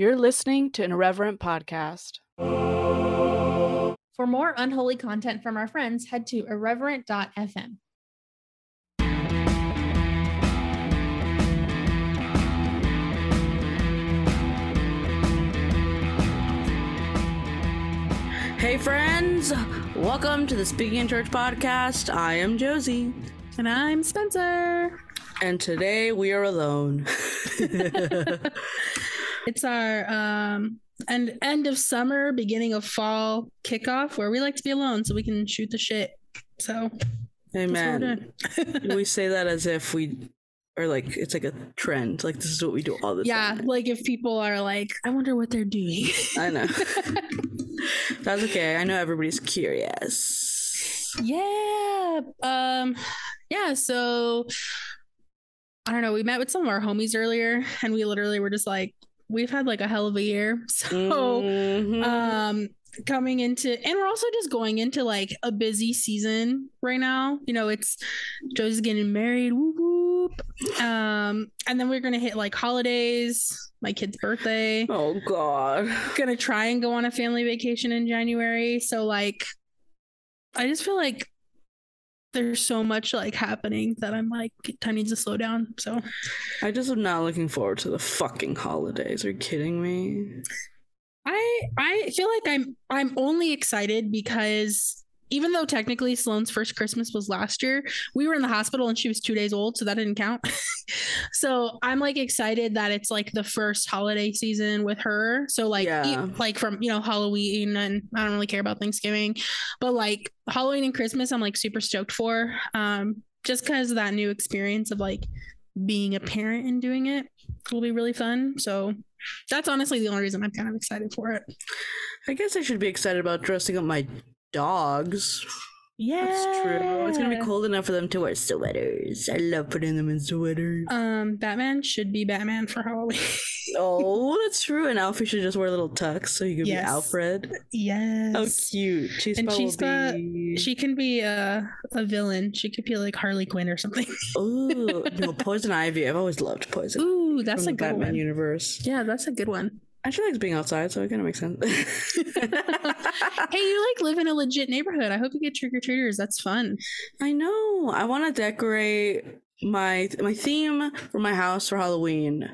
You're listening to an irreverent podcast. For more unholy content from our friends, head to irreverent.fm. Hey, friends! Welcome to the Speaking in Church podcast. I am Josie, And I'm Spencer. and today we are alone. It's our um and end of summer, beginning of fall kickoff where we like to be alone so we can shoot the shit. So Amen. we're man. doing. we say that as if we are like, it's like a trend. Like, this is what we do all the yeah, time. Yeah, like if people are like, I wonder what they're doing. I know. That's okay. I know everybody's curious. yeah. Um yeah, so I don't know, we met with some of our homies earlier and we literally were just like, we've had like a hell of a year. So Mhm. um coming into and we're also just going into like a busy season right now you know it's joe's getting married whoop whoop um and then we're gonna hit like holidays my kid's birthday oh, God. gonna try and go on a family vacation in january so like i just feel like there's so much like happening that i'm like time needs to slow down so I just am not looking forward to the fucking holidays. Are you kidding me? I I feel like I'm I'm only excited because even though technically Sloane's first Christmas was last year, we were in the hospital and she was two days old, so that didn't count. so I'm like excited that it's like the first holiday season with her. So like e- like from you know Halloween and I don't really care about Thanksgiving, but like Halloween and Christmas I'm like super stoked for. Um, just because of that new experience of like being a parent and doing it will be really fun. So that's honestly the only reason I'm kind of excited for it. I guess I should be excited about dressing up my dogs. Yeah, That's true. It's gonna be cold enough for them to wear sweaters. I love putting them in sweaters. Um, Batman should be Batman for Halloween. oh, that's true. And Alfie should just wear a little tux so he could Yes. be Alfred. yes. How cute. Chispa And Chispa, be. She can be a a villain. She could be like Harley Quinn or something. Ooh, no, Poison Ivy. I've always loved Poison. Ooh, that's a good Batman one. universe. Yeah, that's a good one. And she likes being outside, so it kind of makes sense. Hey, you like live in a legit neighborhood. I hope you get trick or treaters. That's fun. I know. I want to decorate my my theme for my house for Halloween,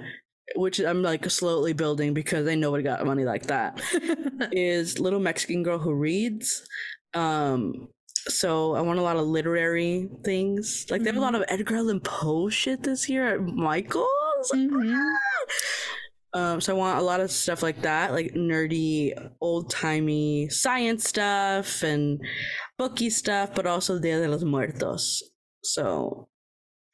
which I'm like slowly building because I nobody got money like that. is little Mexican girl who reads. Um, so I want a lot of literary things. Like they have a lot of Edgar Allan Poe shit this year at Michael's. Mhm. Um, so I want a lot of stuff like that, like nerdy, old timey science stuff and booky stuff, but also Dia de los Muertos. So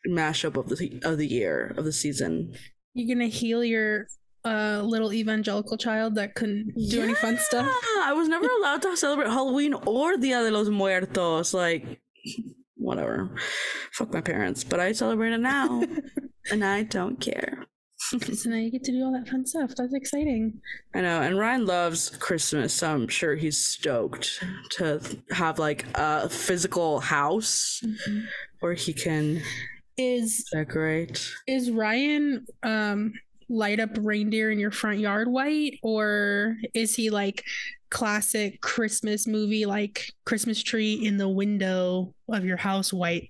mashup of the of the year of the season. You're gonna heal your uh little evangelical child that couldn't do any fun stuff? I was never allowed to celebrate Halloween or Dia de los Muertos. Like, whatever. Fuck my parents, but I celebrate it now, and I don't care. so now you get to do all that fun stuff. That's exciting. I know, and Ryan loves Christmas, so I'm sure he's stoked to have like a physical house where he can Is decorate. is Ryan um light up reindeer in your front yard white or is he like classic Christmas movie like Christmas tree in the window of your house white?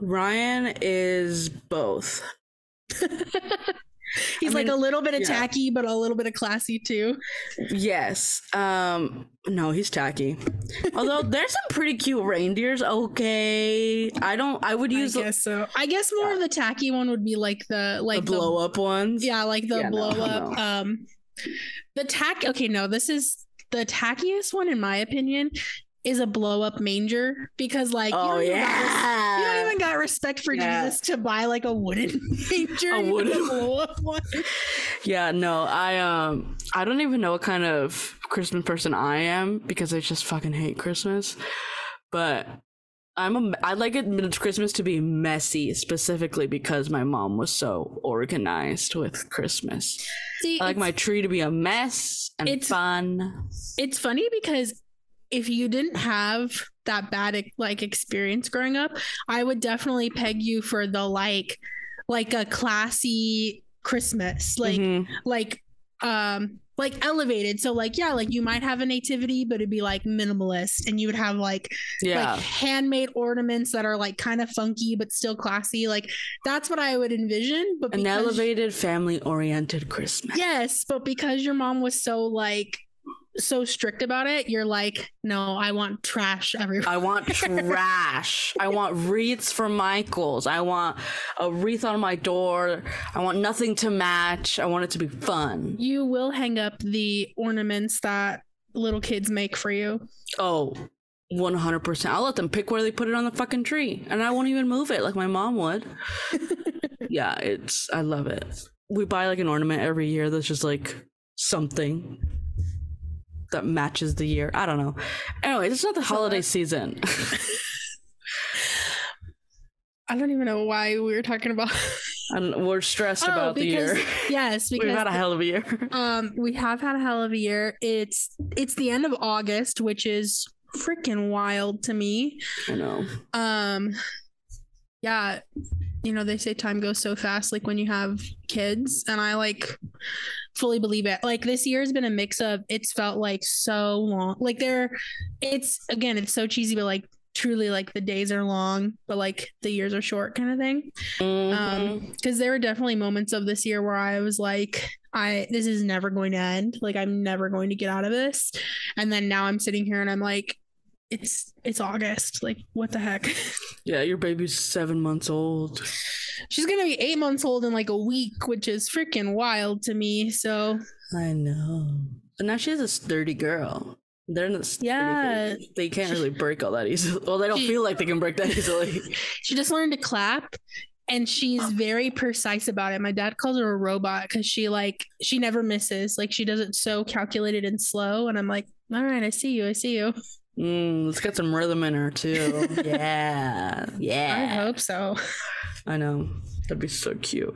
Ryan is both. He's I like mean, a little bit of yeah. tacky but a little bit of classy too. Yes. Um no, he's tacky. Although there's some pretty cute reindeers, okay. I don't I would I use the, guess so. I guess more of the tacky one would be like the like the blow up ones. Yeah, like the Yeah, no, blow up. no. Um, the tack. Okay, no, this is the tackiest one in my opinion. Is a blow up manger because like you Oh don't even got res- yeah. you don't even got respect for Yeah. Jesus to buy like a wooden manger. A wooden- blow up one. Yeah, no, I um I don't even know what kind of Christmas person I am because I just fucking hate Christmas. But I'm a I like it Christmas to be messy specifically because my mom was so organized with Christmas. See, I like my tree to be a mess and it's- fun. it's funny because if you didn't have that bad like experience growing up, I would definitely peg you for the like like a classy Christmas. Like Mhm. like um like elevated. So like yeah, like you might have a nativity, but it'd be like minimalist and you would have like yeah. like handmade ornaments that are like kind of funky but still classy. Like that's what I would envision. But An elevated, family oriented Christmas. Yes, but because your mom was so like so strict about it, you're like, no, I want trash everywhere. I want trash. I want wreaths from Michaels. I want a wreath on my door. I want nothing to match. I want it to be fun. you will hang up the ornaments that little kids make for you. Oh, 100%. I'll let them pick where they put it on the fucking tree. And I won't even move it like my mom would. yeah, it's, I love it. We buy like an ornament every year that's just like something that matches the year. I don't know. Anyway, it's not the holiday season. I don't even know why we were talking about. and we're stressed about the year. yes, because We've had a hell of a year. um we have had a hell of a year. It's it's the end of August, which is freaking wild to me. I know. um yeah you know they say time goes so fast like when you have kids and i like fully believe it. Like this year has been a mix of it's felt like so long like there it's again it's so cheesy but like truly like the days are long but like the years are short kind of thing. Mhm. um because there were definitely moments of this year where i was like i this is never going to end. Like i'm never going to get out of this. And then now i'm sitting here and i'm like it's it's august like what the heck yeah, your baby's seven months old. she's gonna be eight months old in like a week which is freaking wild to me so I know. but now she has a sturdy girl. They're in the Yeah. They can't really break all that easily. Well, they don't She- feel like they can break that easily. she just learned to clap and she's very precise about it my dad calls her a robot because she like she never misses like she does it so calculated and slow and i'm like all right i see you i see you Mm, let's get some rhythm in her too. yeah, Yeah. i hope so I know. That'd be so cute.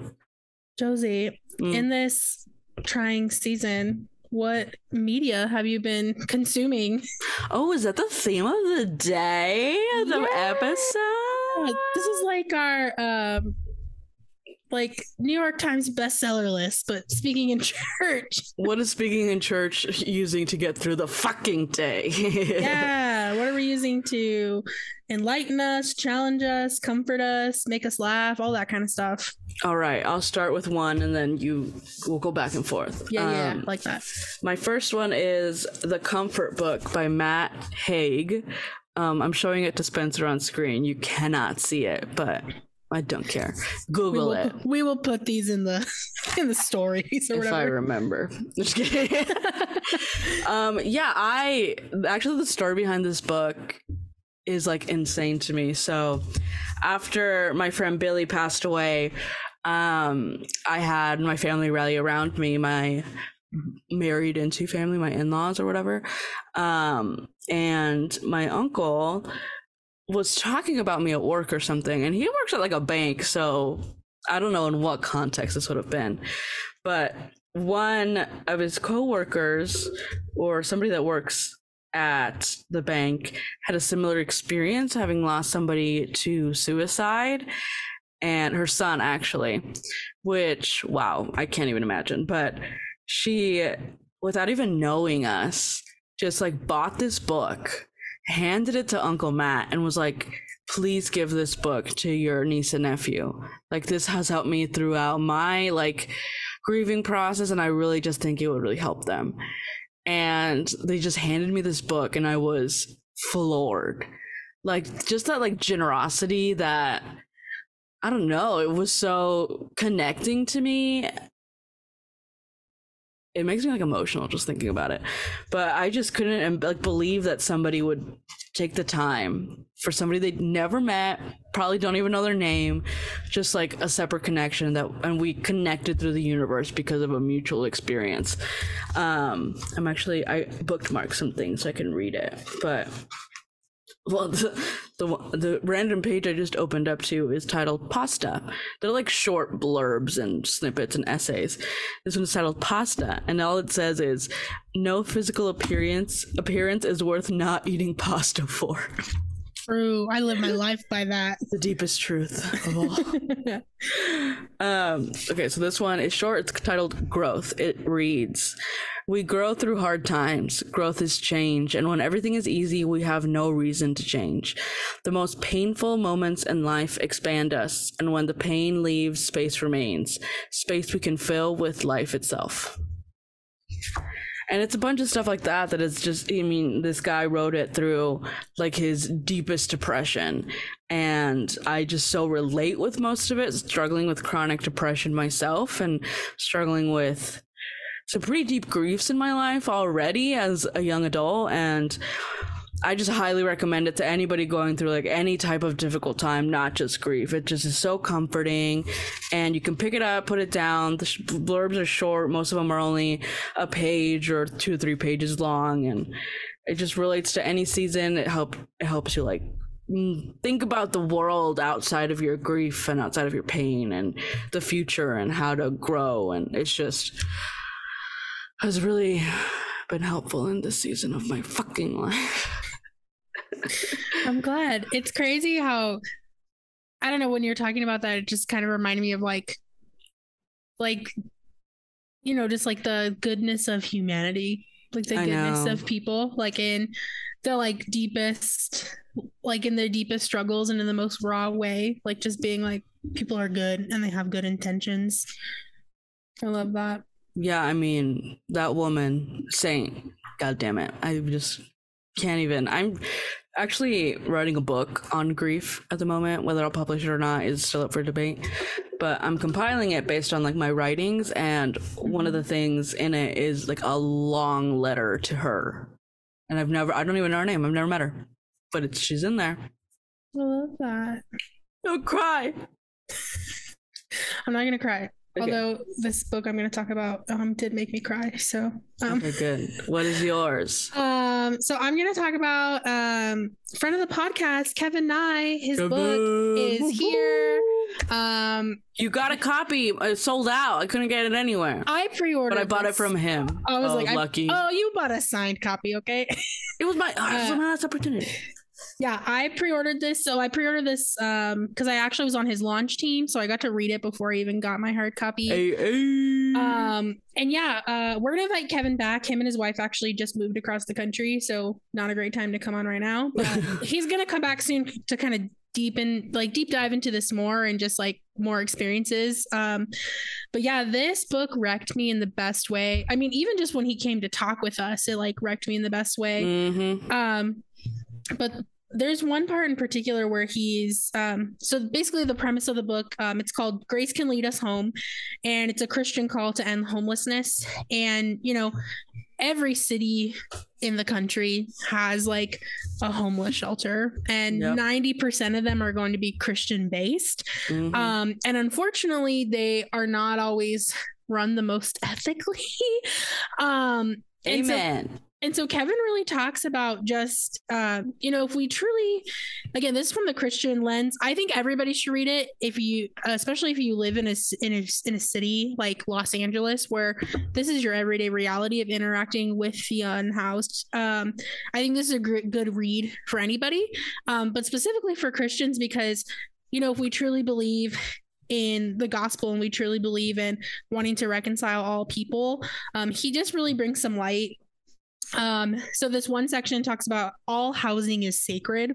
josie Mm. in this trying season what media have you been consuming oh, is that the theme of the day? The Yeah. episode? this is like our um like new york times bestseller list but speaking in church What is speaking in church using to get through the fucking day? yeah what are we using to enlighten us challenge us comfort us make us laugh all that kind of stuff All right, I'll start with one and then you will go back and forth. yeah yeah Um, like that My first one is The Comfort Book by Matt Haig. Um, I'm showing it to Spencer on screen. You cannot see it, but I don't care. we Google will, it we will put these in the in the stories or if I remember. Just kidding. um, yeah, I actually the story behind this book is like insane to me. So after my friend Billy passed away, um, I had my family rally around me, my married into family, my in-laws or whatever. Um, and my uncle was talking about me at work or something, and he works at like a bank, so I don't know in what context this would have been. But one of his coworkers or somebody that works at the bank had a similar experience having lost somebody to suicide and her son actually which wow i can't even imagine but she without even knowing us just like bought this book handed it to uncle matt and was like please give this book to your niece and nephew. Like this has helped me throughout my like grieving process and i really just think it would really help them. And they just handed me this book and i was floored. Like just that like generosity that i don't know it was so connecting to me it makes me like emotional just thinking about it. But i just couldn't like believe that somebody would take the time for somebody they'd never met probably don't even know their name just like a separate connection that and we connected through the universe because of a mutual experience. Um i'm actually i bookmarked some things so i can read it but well the, the the random page i just opened up to is titled pasta. They're like short blurbs and snippets and essays. This one's titled pasta and all it says is no physical appearance appearance is worth not eating pasta for True. I live my life by that. The deepest truth of all. um, okay, so this one is short. It's titled Growth. It reads We grow through hard times. Growth is change. And when everything is easy, we have no reason to change. The most painful moments in life expand us. And when the pain leaves, space remains space we can fill with life itself and it's a bunch of stuff like that that is just i mean this guy wrote it through like his deepest depression. And i just so relate with most of it struggling with chronic depression myself and struggling with some pretty deep griefs in my life already as a young adult. And I just highly recommend it to anybody going through like any type of difficult time, not just grief. It just is so comforting, and you can pick it up, put it down. The sh- blurbs are short; most of them are only a page or two or three pages long, and it just relates to any season. It help it helps you like mm, think about the world outside of your grief and outside of your pain and the future and how to grow, and it's just has really been helpful in this season of my fucking life. I'm glad. It's crazy how I don't know when you're talking about that, it just kind of reminded me of like like you know, just like the goodness of humanity. Like the I goodness know. of people. Like in the like deepest like in their deepest struggles and in the most raw way. Like just being like people are good and they have good intentions. I love that. Yeah, I mean that woman Saint. God damn it! I just can't even. I'm actually writing a book on grief at the moment. Whether I'll publish it or not is still up for debate. But I'm compiling it based on like my writings, and one of the things in it is like a long letter to her. And I've never. I don't even know her name. I've never met her, but it's she's in there. I love that. Don't cry. I'm not gonna cry. Okay. Although this book I'm gonna talk about um did make me cry. So um Okay, good. What is yours? Um, so I'm gonna talk about um friend of the podcast, Kevin Nye. His book is here. Um, You got a copy. It sold out. I couldn't get it anywhere. I pre-ordered, But I bought it from him. I was oh, like, I- lucky. oh, you bought a signed copy, okay? it was my, oh, it was uh, my last opportunity. Yeah, I pre-ordered this. So I pre-ordered this um because I actually was on his launch team, so I got to read it before I even got my hard copy. Hey, hey. Um, and yeah, uh, we're gonna invite Kevin back. Him and his wife actually just moved across the country, so not a great time to come on right now. But he's gonna come back soon to kind of deepen, like deep dive into this more and just like more experiences. Um, but yeah, this book wrecked me in the best way. I mean, even just when he came to talk with us, it like wrecked me in the best way. Mhm. Um, but there's one part in particular where he's um so basically the premise of the book um it's called grace can lead us home and it's a christian call to end homelessness and you know every city in the country has like a homeless shelter and Yep. 90% of them are going to be christian based Mhm. um, and unfortunately, they are not always run the most ethically. um, and so- Amen. And so Kevin really talks about just, uh, you know, if we truly, again, this is from the Christian lens. I think everybody should read it. If you, especially if you live in a in a in a city like Los Angeles, where this is your everyday reality of interacting with the unhoused. Um, I think this is a gr- good read for anybody, um, but specifically for Christians because, you know, if we truly believe in the gospel and we truly believe in wanting to reconcile all people um, he just really brings some light um, so this one section talks about all housing is sacred.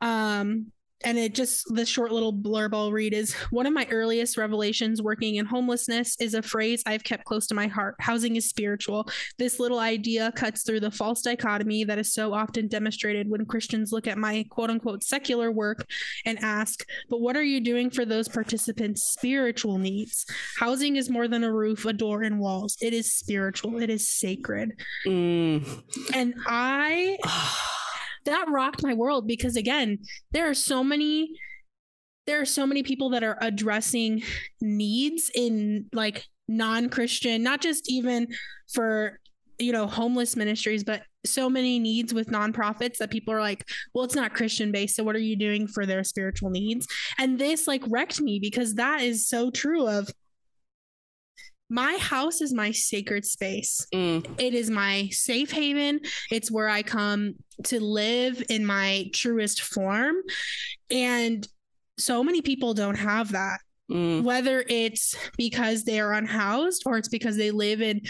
Um, and it just the short little blurb I'll read is one of my earliest revelations working in homelessness is a phrase I've kept close to my heart. Housing is spiritual. This little idea cuts through the false dichotomy that is so often demonstrated when Christians look at my quote unquote secular work and ask, but what are you doing for those participants' spiritual needs? Housing is more than a roof, a door, and walls. It is spiritual. It is sacred. Mm. And I that rocked my world because again, there are so many there are so many people that are addressing needs in like non-Christian, not just even for you know homeless ministries but so many needs with nonprofits that people are like well it's not christian based so what are you doing for their spiritual needs? And this like wrecked me because that is so true of my house is my sacred space. Mm, It is my safe haven. It's where I come to live in my truest form. And so many people don't have that, mm, whether it's because they are unhoused or it's because they live in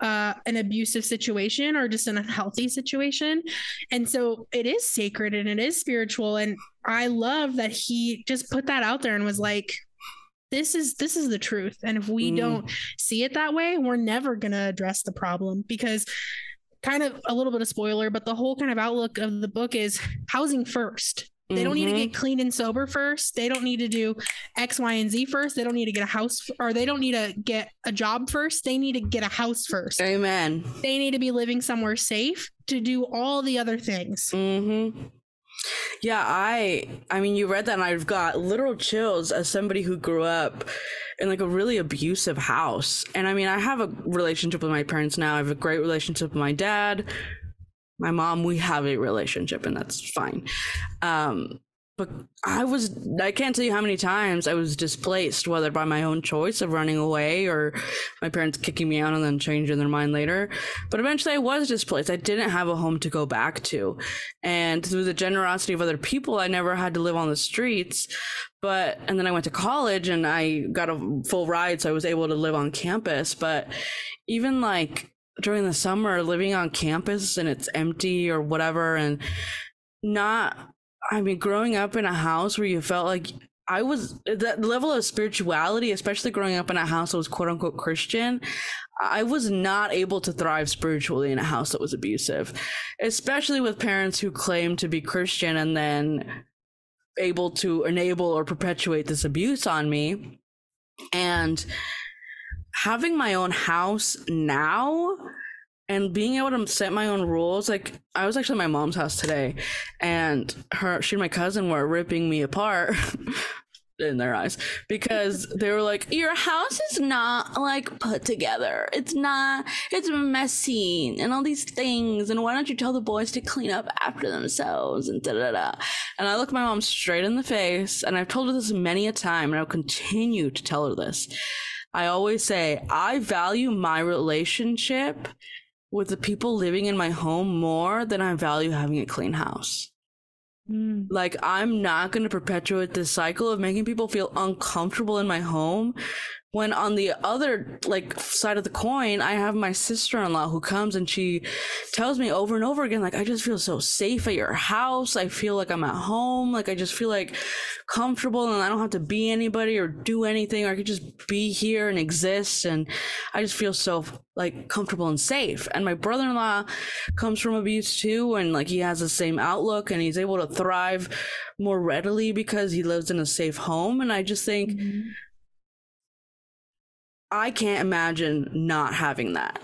uh, an abusive situation or just an unhealthy situation. And so it is sacred and it is spiritual. And I love that he just put that out there and was like, this is this is the truth and if we Mm. don't see it that way we're never going to address the problem because kind of a little bit of spoiler but the whole kind of outlook of the book is housing first they don't need to mhm. get clean and sober first they don't need to do x y and z first they don't need to get a house or they don't need to get a job first they need to get a house first Amen. they need to be living somewhere safe to do all the other things Mm-hmm. Yeah, I I mean you read that and I've got literal chills as somebody who grew up in like a really abusive house. And I mean I have a relationship with my parents now. I have a great relationship with my dad. My mom, we have a relationship and that's fine. Um but I was I can't tell you how many times I was displaced, whether by my own choice of running away or my parents kicking me out and then changing their mind later. But eventually I was displaced. I didn't have a home to go back to. And through the generosity of other people, I never had to live on the streets. But, and then I went to college and I got a full ride, so I was able to live on campus. But even like during the summer, living on campus and it's empty or whatever, and not, I mean, growing up in a house where you felt like I was that level of spirituality, especially growing up in a house that was quote unquote Christian, I was not able to thrive spiritually in a house that was abusive, especially with parents who claim to be Christian and then able to enable or perpetuate this abuse on me. And having my own house now and being able to set my own rules like i was actually at my mom's house today and her she and my cousin were ripping me apart in their eyes because they were like your house is not like put together. It's not it's messy and all these things and why don't you tell the boys to clean up after themselves? and da da da and i look my mom straight in the face and i've told her this many a time and i'll continue to tell her this. I always say i value my relationship with the people living in my home more than I value having a clean house. Hmm. Like, I'm not going to perpetuate this cycle of making people feel uncomfortable in my home. When on the other like side of the coin, I have my sister-in-law who comes and she tells me over and over again, like, I just feel so safe at your house. I feel like I'm at home. Like, I just feel like comfortable and I don't have to be anybody or do anything. Or I could just be here and exist. And I just feel so like comfortable and safe. And my brother-in-law comes from abuse too, and like he has the same outlook and he's able to thrive more readily because he lives in a safe home. And I just think mm-hmm. I can't imagine not having that.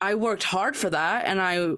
I worked hard for that and I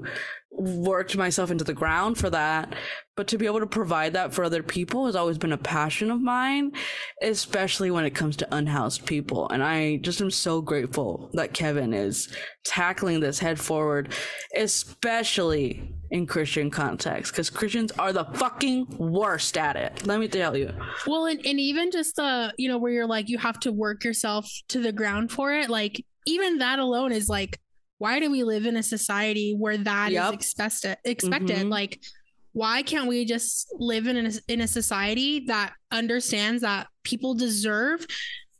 worked myself into the ground for that. But to be able to provide that for other people has always been a passion of mine, especially when it comes to unhoused people. And I just am so grateful that Kevin is tackling this head forward, especially in Christian context, because Christians are the fucking worst at it. Let me tell you. Well, and, and even just the, you know, where you're like, you have to work yourself to the ground for it. Like, even that alone is like, why do we live in a society where that is Yep. expected? Expected, Mhm. like, why can't we just live in a, in a society that understands that people deserve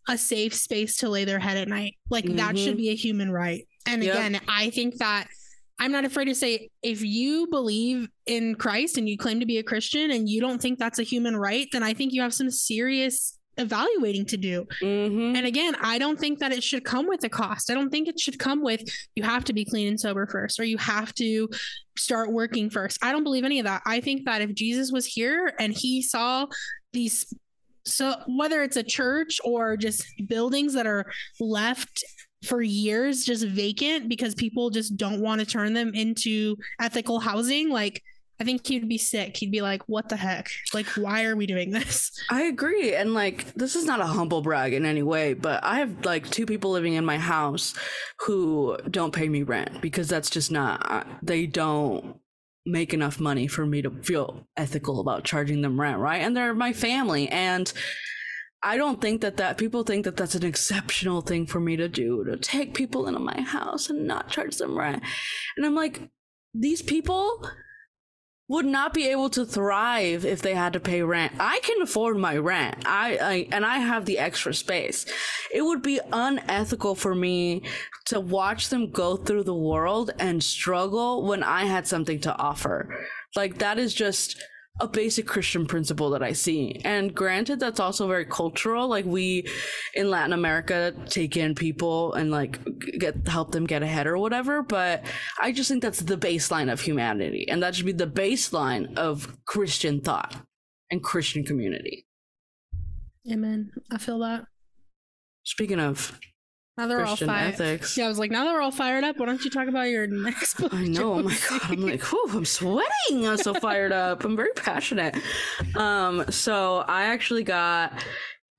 a safe space to lay their head at night? Like, that should Mhm. be a human right. And Yep. again, I think that I'm not afraid to say if you believe in Christ and you claim to be a Christian and you don't think that's a human right, then I think you have some serious evaluating to do. Mm-hmm. And again, I don't think that it should come with a cost. I don't think it should come with you have to be clean and sober first or you have to start working first. I don't believe any of that. I think that if Jesus was here and he saw these so whether it's a church or just buildings that are left for years just vacant because people just don't want to turn them into ethical housing like I think he'd be sick. He'd be like, "What the heck? Like, why are we doing this?" I agree. And like, this is not a humble brag in any way, but I have like two people living in my house who don't pay me rent because that's just not, they don't make enough money for me to feel ethical about charging them rent, right? And they're my family. And I don't think that that people think that that's an exceptional thing for me to do to take people into my house and not charge them rent. And I'm like, these people would not be able to thrive if they had to pay rent. I can afford my rent. I, I and I have the extra space. It would be unethical for me to watch them go through the world and struggle when I had something to offer. Like that is just a basic Christian principle that I see. And granted, that's also very cultural. Like we in Latin America take in people and like get help them get ahead or whatever. But I just think that's the baseline of humanity, and that should be the baseline of Christian thought and Christian community. Amen. I feel that. Speaking of Now they're Christian all fired. ethics, Yeah, I was like, now that we're all fired up, why don't you talk about your next book? I know. Oh my god. I'm like, whew, I'm sweating. I'm so fired up. I'm very passionate. Um, so I actually got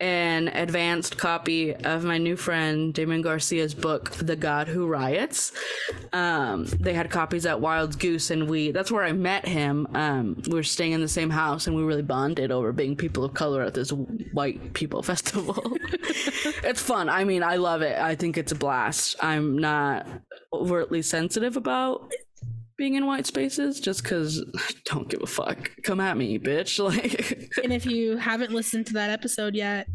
an advanced copy of my new friend Damon Garcia's book, The God Who Riots. Um, they had copies at Wild Goose, and we that's where I met him. Um, we were staying in the same house, and we really bonded over being people of color at this white people festival. it's fun. I mean, I love it. I think it's a blast. I'm not overtly sensitive about being in white spaces just because don't give a fuck. Come at me, bitch. Like, and if you haven't listened to that episode yet,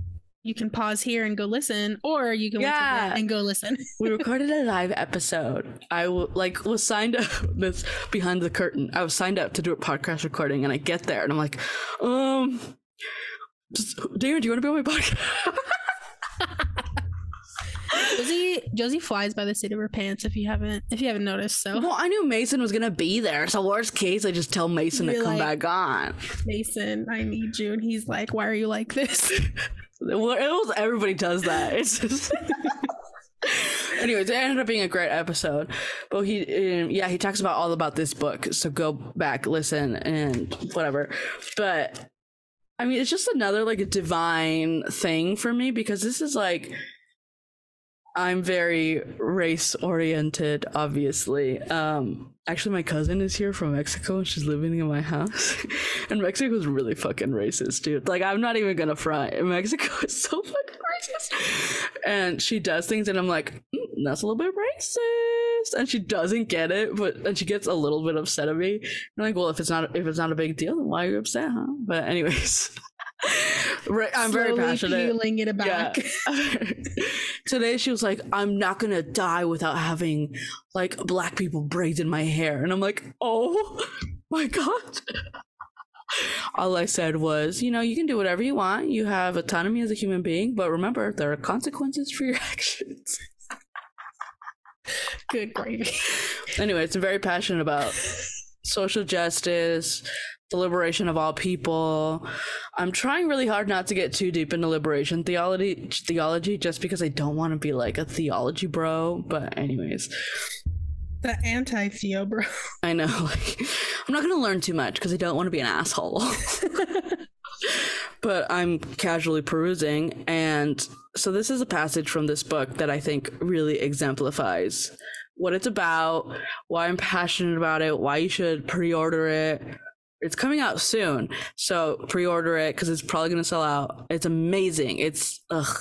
you can pause here and go listen, or you can Yeah. listen and go listen. we recorded a live episode. I w- like was signed up. This behind the curtain. I was signed up to do a podcast recording, and I get there, and I'm like, um, just, Darren, do you want to be on my podcast? Josie Josie flies by the seat of her pants if you haven't if you haven't noticed. So well, I knew Mason was gonna be there, so worst case, I just tell Mason to You're come like- back on. Mason, I need you. And he's like, Why are you like this? Well, it was, everybody does that. It's just. Anyways, it ended up being a great episode. But he, um, yeah, he talks about all about this book. So go back, listen, and whatever. But I mean, it's just another like a divine thing for me because this is like. I'm very race oriented, obviously. Um, actually, my cousin is here from Mexico and she's living in my house. and Mexico's really fucking racist, dude. Like, I'm not even gonna front. Mexico is so fucking racist. And she does things, and I'm like, "Mm, that's a little bit racist. And she doesn't get it, but and she gets a little bit upset at me. I'm like, well, if it's not if it's not a big deal, then why are you upset, huh? But anyways, right, I'm very passionate. Peeling it back. Today she was like, I'm not gonna die without having like black people braids in my hair. And I'm like, oh my god. All I said was, you know, you can do whatever you want. You have autonomy as a human being, but remember, there are consequences for your actions. Good gravy. Anyway, I'm very passionate about social justice, the liberation of all people. I'm trying really hard not to get too deep into liberation theology, theology, just because I don't want to be like a theology bro. But anyways, The anti Theo bro. I know like, I'm not gonna learn too much because I don't want to be an asshole. but I'm casually perusing, and so this is a passage from this book that I think really exemplifies what it's about, why I'm passionate about it, why you should pre-order it. It's coming out soon, so pre-order it because it's probably gonna sell out. It's amazing. It's ugh.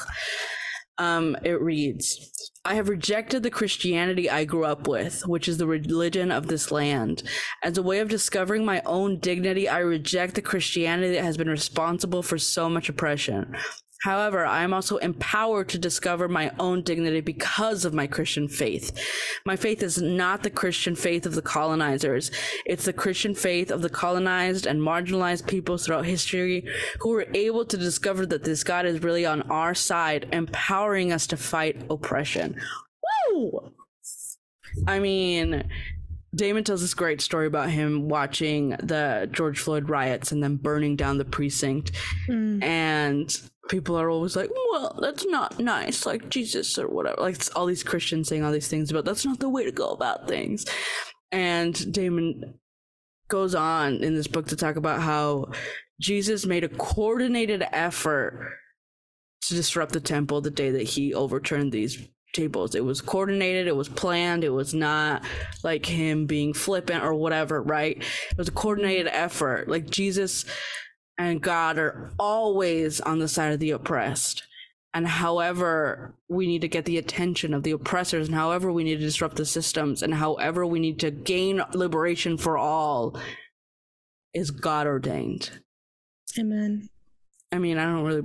Um, it reads. I have rejected the Christianity I grew up with, which is the religion of this land. As a way of discovering my own dignity, I reject the Christianity that has been responsible for so much oppression. However, I am also empowered to discover my own dignity because of my Christian faith. My faith is not the Christian faith of the colonizers. It's the Christian faith of the colonized and marginalized peoples throughout history who were able to discover that this God is really on our side, empowering us to fight oppression. Woo! I mean, Damon tells this great story about him watching the George Floyd riots and then burning down the precinct. Mm. And people are always like, well, that's not nice, like Jesus or whatever. Like all these Christians saying all these things about that's not the way to go about things. And Damon goes on in this book to talk about how Jesus made a coordinated effort to disrupt the temple the day that he overturned these tables. It was coordinated, it was planned, it was not like him being flippant or whatever, right? It was a coordinated effort. Like Jesus and God are always on the side of the oppressed. And however we need to get the attention of the oppressors, and however we need to disrupt the systems, and however we need to gain liberation for all, is God ordained. Amen. I mean, I don't really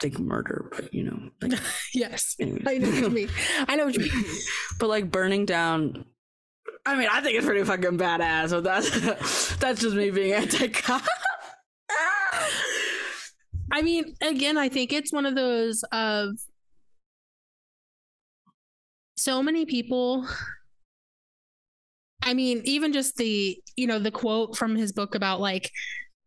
think murder, but you know, like, Yes. anyways. I know what you mean. I know what you mean. but like burning down. I mean, I think it's pretty fucking badass, but that's that's just me being anti-cop. I mean, again, I think it's one of those of so many people. I mean, even just the, you know, the quote from his book about like,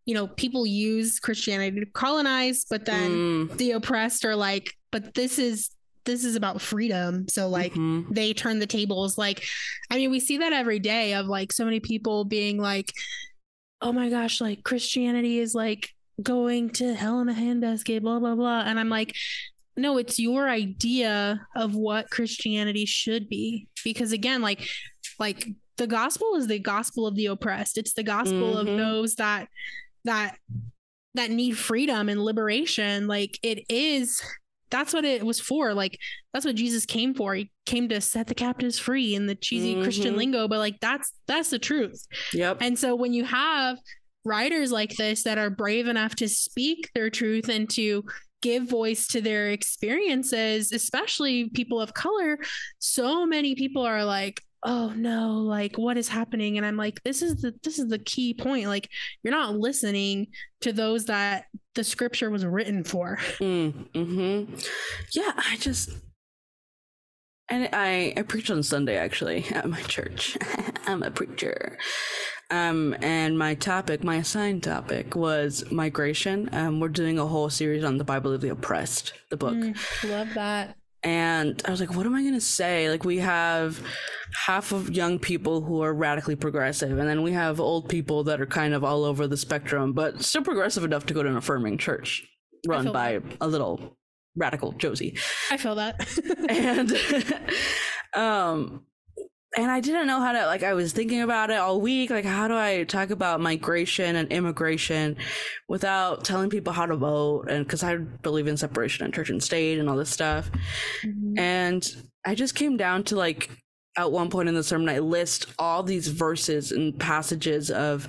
you know, people use Christianity to colonize, but then Mm, the oppressed are like, but this is this is about freedom. So like mhm. they turn the tables like i mean we see that every day of like so many people being like oh my gosh like christianity is like going to hell in a handbasket blah blah blah. And i'm like no it's your idea of what christianity should be. Because again like like the gospel is the gospel of the oppressed. It's the gospel of Mhm. those that that that need freedom and liberation. Like it is that's what it was for. Like that's what jesus came for. He came to set the captives free in the cheesy christian Mhm. lingo but like that's that's the truth. Yep. and so when you have writers like this that are brave enough to speak their truth and to give voice to their experiences, especially people of color, so many people are like, "Oh no, like what is happening?" And I'm like, "This is the this is the key point. Like you're not listening to those that the scripture was written for." Mm, hmm Yeah, I just and I I preached on Sunday actually at my church. I'm a preacher. Um, and my topic, my assigned topic was migration. Um, we're doing a whole series on the Bible of the oppressed, the book. Mm, love that. And I was like, what am I going to say? Like, we have half of young people who are radically progressive, and then we have old people that are kind of all over the spectrum, but still progressive enough to go to an affirming church run by a little radical Josie. I feel that. And, um, and I didn't know how to like I was thinking about it all week like how do I talk about migration and immigration without telling people how to vote and cuz I believe in separation of church and state and all this stuff Mhm. and I just came down to like at one point in the sermon I list all these verses and passages of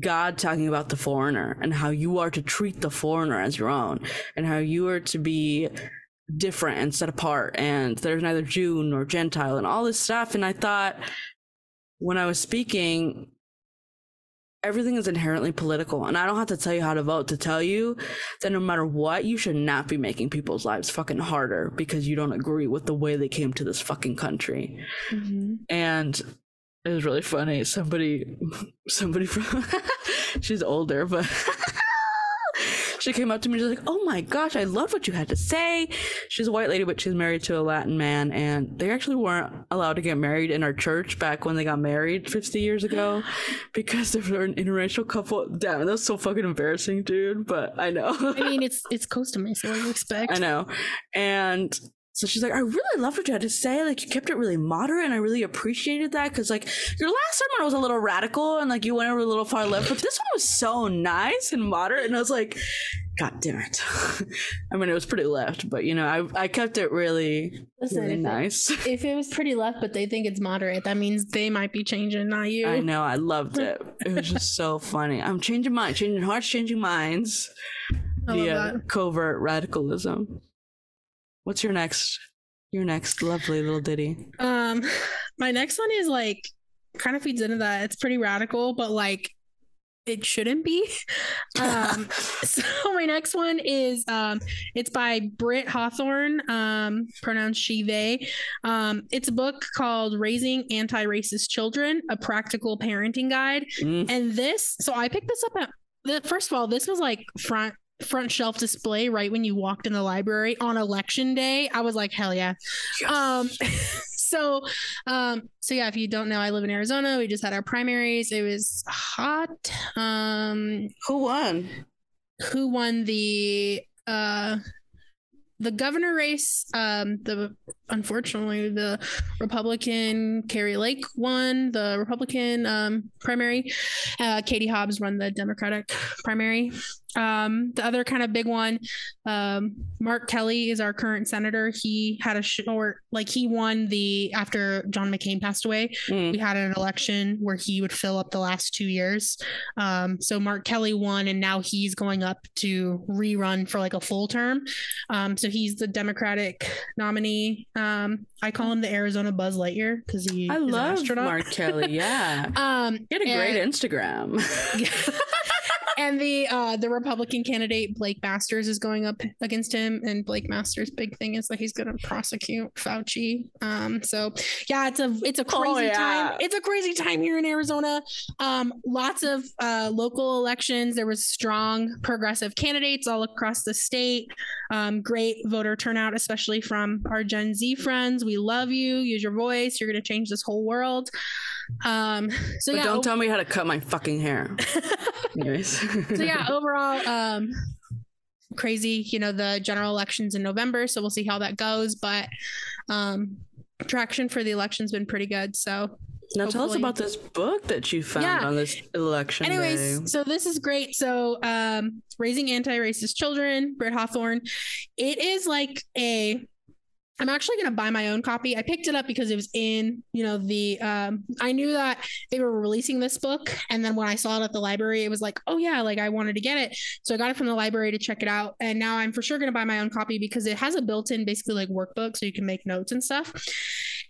God talking about the foreigner and how you are to treat the foreigner as your own and how you are to be different and set apart and there's neither Jew nor Gentile and all this stuff. And I thought when I was speaking, everything is inherently political. And I don't have to tell you how to vote to tell you that no matter what, you should not be making people's lives fucking harder because you don't agree with the way they came to this fucking country. Mhm. And it was really funny. Somebody, somebody from, she's older, but she came up to me. She's like, "Oh my gosh, I love what you had to say." She's a white lady, but she's married to a Latin man, and they actually weren't allowed to get married in our church back when they got married 50 years ago because they were an interracial couple. Damn, that's so fucking embarrassing, dude. But I know. I mean, it's it's Costa Mesa. What do you expect? I know. And so she's like, I really loved what you had to say. Like, you kept it really moderate, and I really appreciated that because, like, your last sermon was a little radical and, like, you went over a little far left, but this one was so nice and moderate. And I was like, God damn it. I mean, it was pretty left, but, you know, I, I kept it really, Listen, really if it- nice. if it was pretty left, but they think it's moderate, that means they might be changing, not you. I know. I loved it. It was just so funny. I'm changing minds, changing hearts, changing minds I via uh, that. covert radicalism. What's your next? Your next lovely little ditty. Um, my next one is like kind of feeds into that. It's pretty radical, but like it shouldn't be. Um, so my next one is um, it's by Britt Hawthorne, um, pronounced she they. Um, it's a book called Raising Anti-Racist Children: A Practical Parenting Guide. Mm. And this, so I picked this up at the first of all, this was like front front shelf display right when you walked in the library on election day. I was like, hell yeah. Um so um so yeah, if you don't know, I live in Arizona. We just had our primaries. It was hot. Um Who won? who won the uh the governor race um the unfortunately the republican kari lake won the republican um primary uh katie hobbs won the democratic primary Um, the other kind of big one, um, Mark Kelly is our current senator. He had a short, like he won the after John McCain passed away. Mm. We had an election where he would fill up the last two years. Um, so Mark Kelly won, and now he's going up to rerun for like a full term. Um, so he's the Democratic nominee. Um, I call him the Arizona Buzz Lightyear because he I love astronaut. Mark Kelly. Yeah. Um, He had a great and- Instagram. and the uh the Republican candidate Blake Masters is going up against him, and Blake Masters' big thing is that he's going to prosecute Fauci. Um, so yeah, it's a it's a Oh, crazy yeah. time. It's a crazy time here in Arizona. Um, lots of uh local elections. There was strong progressive candidates all across the state. Um, great voter turnout, especially from our Gen Z friends. We love you. Use your voice. You're going to change this whole world. Um, so but yeah, don't tell me how to cut my fucking hair. Anyways. so yeah overall um crazy you know the general elections in november so we'll see how that goes but um traction for the election's been pretty good so Now tell us about this book that you found Yeah. on this election anyways day. so this is great so um raising anti-racist children Britt hawthorne it is like a I'm actually going to buy my own copy. I picked it up because it was in, you know, the um I knew that they were releasing this book and then when I saw it at the library it was like, "Oh yeah, like I wanted to get it." So I got it from the library to check it out and now I'm for sure going to buy my own copy because it has a built-in basically like workbook so you can make notes and stuff.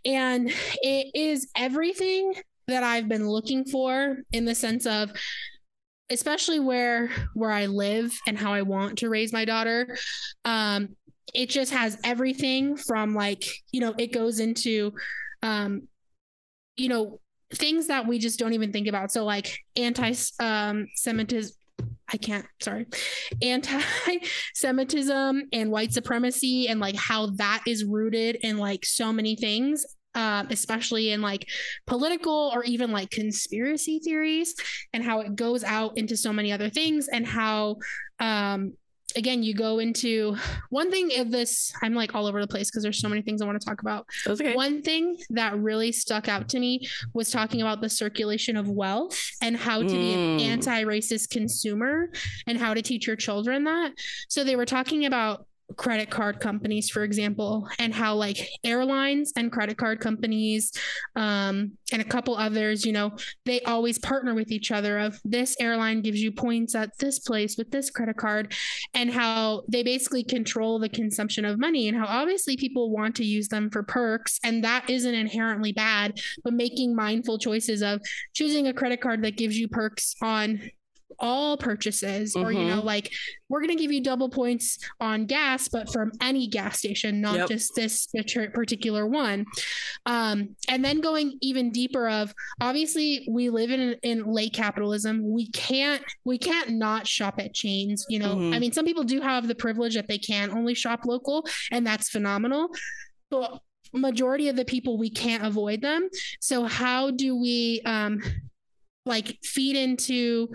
And it is everything that I've been looking for in the sense of especially where where I live and how I want to raise my daughter. Um it just has everything from like, you know, it goes into um you know, things that we just don't even think about. So like anti um Semitism I can't, sorry. Anti Semitism and white supremacy and like how that is rooted in like so many things. Um, especially in like political or even like conspiracy theories and how it goes out into so many other things and how um again you go into one thing of this i'm like all over the place because there's so many things i want to talk about okay. one thing that really stuck out to me was talking about the circulation of wealth and how to be an Mm. anti racist consumer and how to teach your children that. So they were talking about credit card companies for example and how like airlines and credit card companies um and a couple others you know they always partner with each other of this airline gives you points at this place with this credit card and how they basically control the consumption of money and how obviously people want to use them for perks and that isn't inherently bad but making mindful choices of choosing a credit card that gives you perks on all purchases or you know like we're going to give you double points on gas but from any gas station not Yep. just this particular one. Um and then going even deeper of obviously we live in in late capitalism. We can't we can't not shop at chains you know. Mhm. i mean some people do have the privilege that they can only shop local and that's phenomenal. But majority of the people we can't avoid them. So how do we um like feed into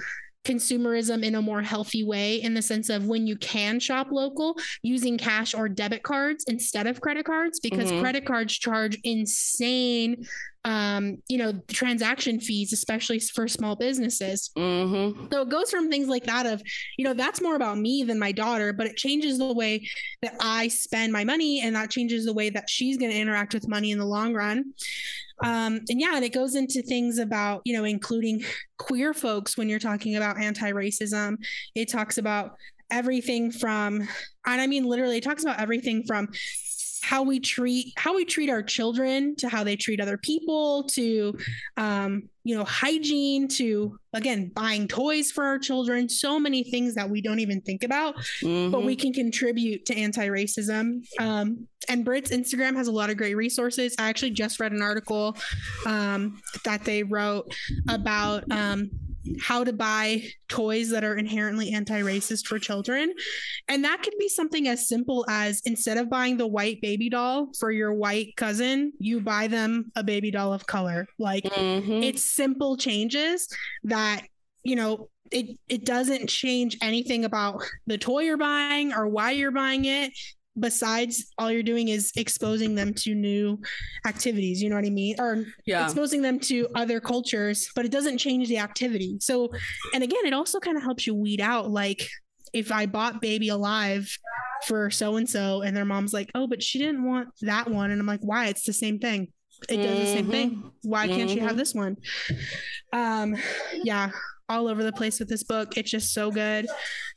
consumerism in a more healthy way in the sense of when you can shop local using cash or debit cards instead of credit cards because Mhm. credit cards charge insane um you know transaction fees especially for small businesses Mm-hmm. so it goes from things like that of, you know, that's more about me than my daughter, but it changes the way that I spend my money and that changes the way that she's going to interact with money in the long run. Um, and yeah, and it goes into things about, you know, including queer folks when you're talking about anti-racism. It talks about everything from, and I mean literally it talks about everything from how we treat how we treat our children to how they treat other people to um you know hygiene to again buying toys for our children so many things that we don't even think about Mm-hmm. but we can contribute to anti-racism um and Britt's Instagram has a lot of great resources. I actually just read an article um, that they wrote about um, how to buy toys that are inherently anti-racist for children, and that could be something as simple as instead of buying the white baby doll for your white cousin, you buy them a baby doll of color. Like Mhm. it's simple changes that you know it it doesn't change anything about the toy you're buying or why you're buying it besides all you're doing is exposing them to new activities you know what i mean or yeah. exposing them to other cultures but it doesn't change the activity so and again it also kind of helps you weed out like if I bought baby alive for so and so, and their mom's like, oh, but she didn't want that one, and I'm like, why? It's the same thing. It does the same thing. Why can't you have this one? Um, yeah, all over the place with this book. It's just so good.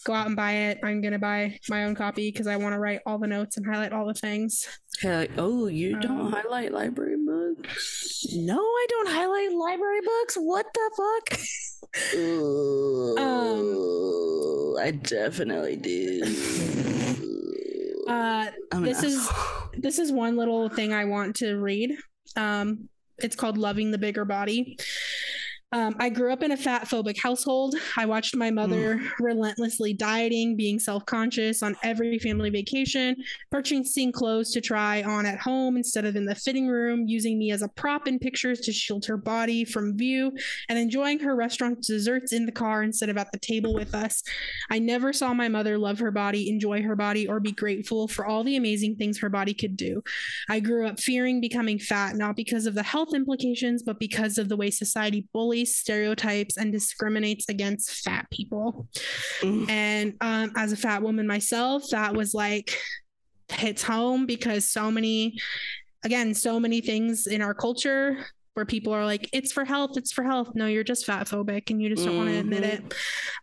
Go out and buy it. I'm gonna buy my own copy because I want to write all the notes and highlight all the things. Like, oh, you don't Um, highlight library books? No, I don't highlight library books. What the fuck? Ooh, I definitely do. Uh, this is- this is one little thing I want to read. Um, it's called Loving the Bigger Body. Um, I grew up in a fat phobic household. I watched my mother relentlessly dieting, being self conscious on every family vacation, purchasing clothes to try on at home instead of in the fitting room, using me as a prop in pictures to shield her body from view, and enjoying her restaurant desserts in the car instead of at the table with us. I never saw my mother love her body, enjoy her body, or be grateful for all the amazing things her body could do. I grew up fearing becoming fat, not because of the health implications, but because of the way society bullies, stereotypes, and discriminates against fat people. Mm. And um, as a fat woman myself, that was like hits home because so many, again, so many things in our culture where people are like, it's for health, it's for health. No, you're just fat phobic and you just don't want to admit it.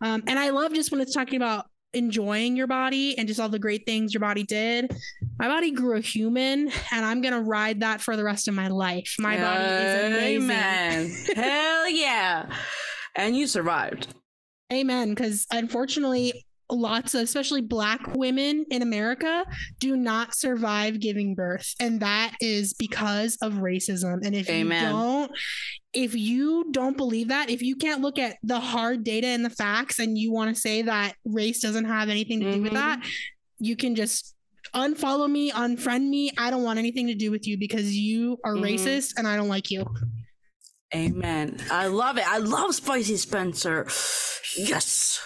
Um, and I love just when it's talking about enjoying your body and just all the great things your body did. My body grew a human and I'm going to ride that for the rest of my life. My body is amazing. Amen. Hell yeah. And you survived. Amen. Because unfortunately, lots of, especially Black women in America, do not survive giving birth. And that is because of racism. And if Amen. you don't, if you don't believe that, if you can't look at the hard data and the facts and you want to say that race doesn't have anything to do with that, you can just unfollow me, unfriend me. I don't want anything to do with you because you are Mhm. racist and I don't like you. Amen. I love it. I love Spicy Spencer. Yes.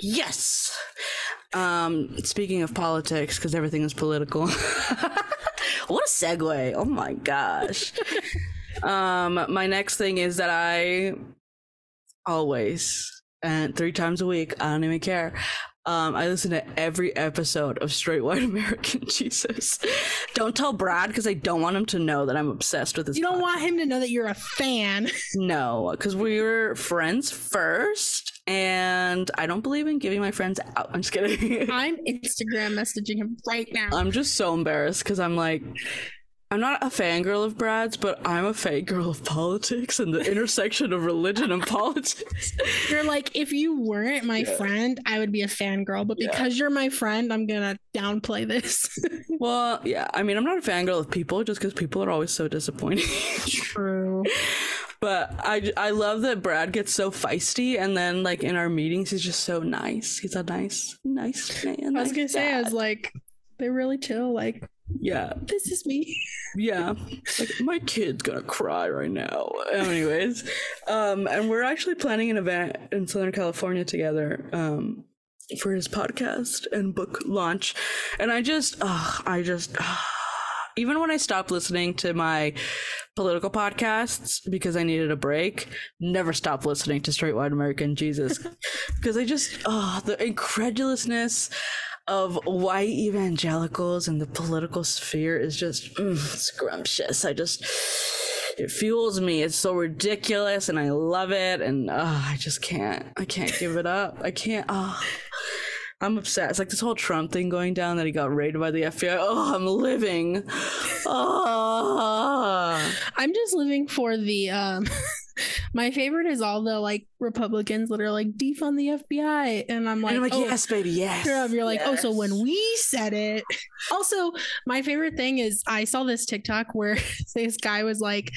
Yes. Um, speaking of politics, because everything is political. what a segue. Oh my gosh. um, my next thing is that I always and three times a week, I don't even care. Um, I listen to every episode of Straight White American Jesus. Don't tell Brad because I don't want him to know that I'm obsessed with this. You don't podcast. want him to know that you're a fan. No, because we were friends first, and I don't believe in giving my friends out. I'm just kidding. I'm Instagram messaging him right now. I'm just so embarrassed because I'm like, I'm not a fangirl of Brad's, but I'm a fangirl of politics and the intersection of religion and politics. You're like, if you weren't my friend, I would be a fangirl. But Yeah. because you're my friend, I'm gonna downplay this. well, yeah, I mean, I'm not a fangirl of people just because people are always so disappointing. True. but I, I love that Brad gets so feisty, and then like in our meetings, he's just so nice. He's a nice, nice man. I was nice gonna say, I was like, they're really chill. Like, yeah, this is me. Yeah. Like my kid's gonna cry right now. Anyways, um, and we're actually planning an event in Southern California together, um, for his podcast and book launch. And I just, ugh, I just, even when I stopped listening to my political podcasts because I needed a break, never stopped listening to Straight White American Jesus because I just, oh, the incredulousness of white evangelicals and the political sphere is just mm, scrumptious. I just it fuels me. It's so ridiculous, and I love it. And I just can't. I can't give it up. I can't. I'm upset. It's like this whole Trump thing going down that he got raided by the FBI. Oh, I'm living. I'm just living for the um my favorite is all the like Republicans that are like defund the FBI. And I'm like, and I'm like, oh, yes, baby, yes. You're, like, oh, so when we said it. Also, my favorite thing is I saw this TikTok where this guy was like,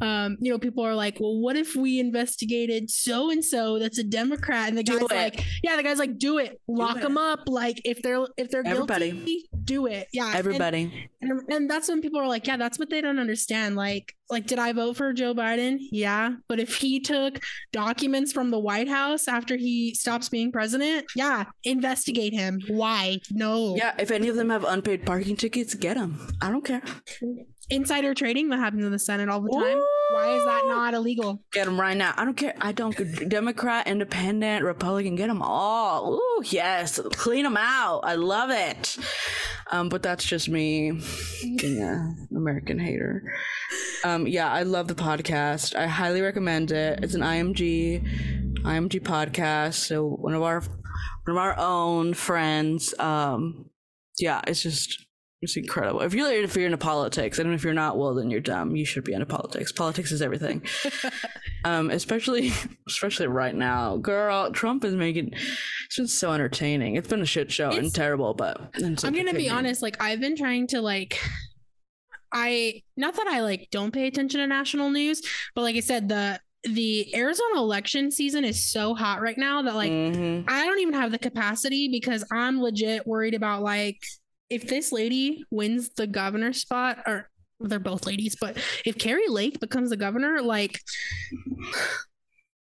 um, you know, people are like, well, what if we investigated so and so that's a Democrat? And the guy's like, yeah, the guy's like, do it, lock them up. Like if they're if they're Everybody. guilty, do it. Yeah, and- everybody. and, and that's when people are like, yeah, that's what they don't understand. Like, like, did I vote for Joe Biden? Yeah. But if he took documents from the White House after he stops being president, yeah, investigate him. Why? No. Yeah, if any of them have unpaid parking tickets, get them. I don't care. Insider trading that happens in the Senate all the time. Why is that not illegal? Get them right now. I don't care. I don't. Democrat, Independent, Republican, get them all. Ooh, yes, clean them out. I love it. Um, but that's just me being a American hater. Um, yeah, I love the podcast. I highly recommend it. It's an IMG, IMG podcast. So one of our one of our own friends. Um, yeah, it's just it's incredible. If you're if you're into politics, and if you're not, well, then you're dumb. You should be into politics. Politics is everything. um, especially especially right now, girl. Trump is making. It's been so entertaining. It's been a shit show and terrible, but it's I'm gonna be honest. Like I've been trying to like. I not that I like don't pay attention to national news, but like I said, the the Arizona election season is so hot right now that like Mhm. I don't even have the capacity because I'm legit worried about like if this lady wins the governor spot or they're both ladies, but if Kari Lake becomes the governor, like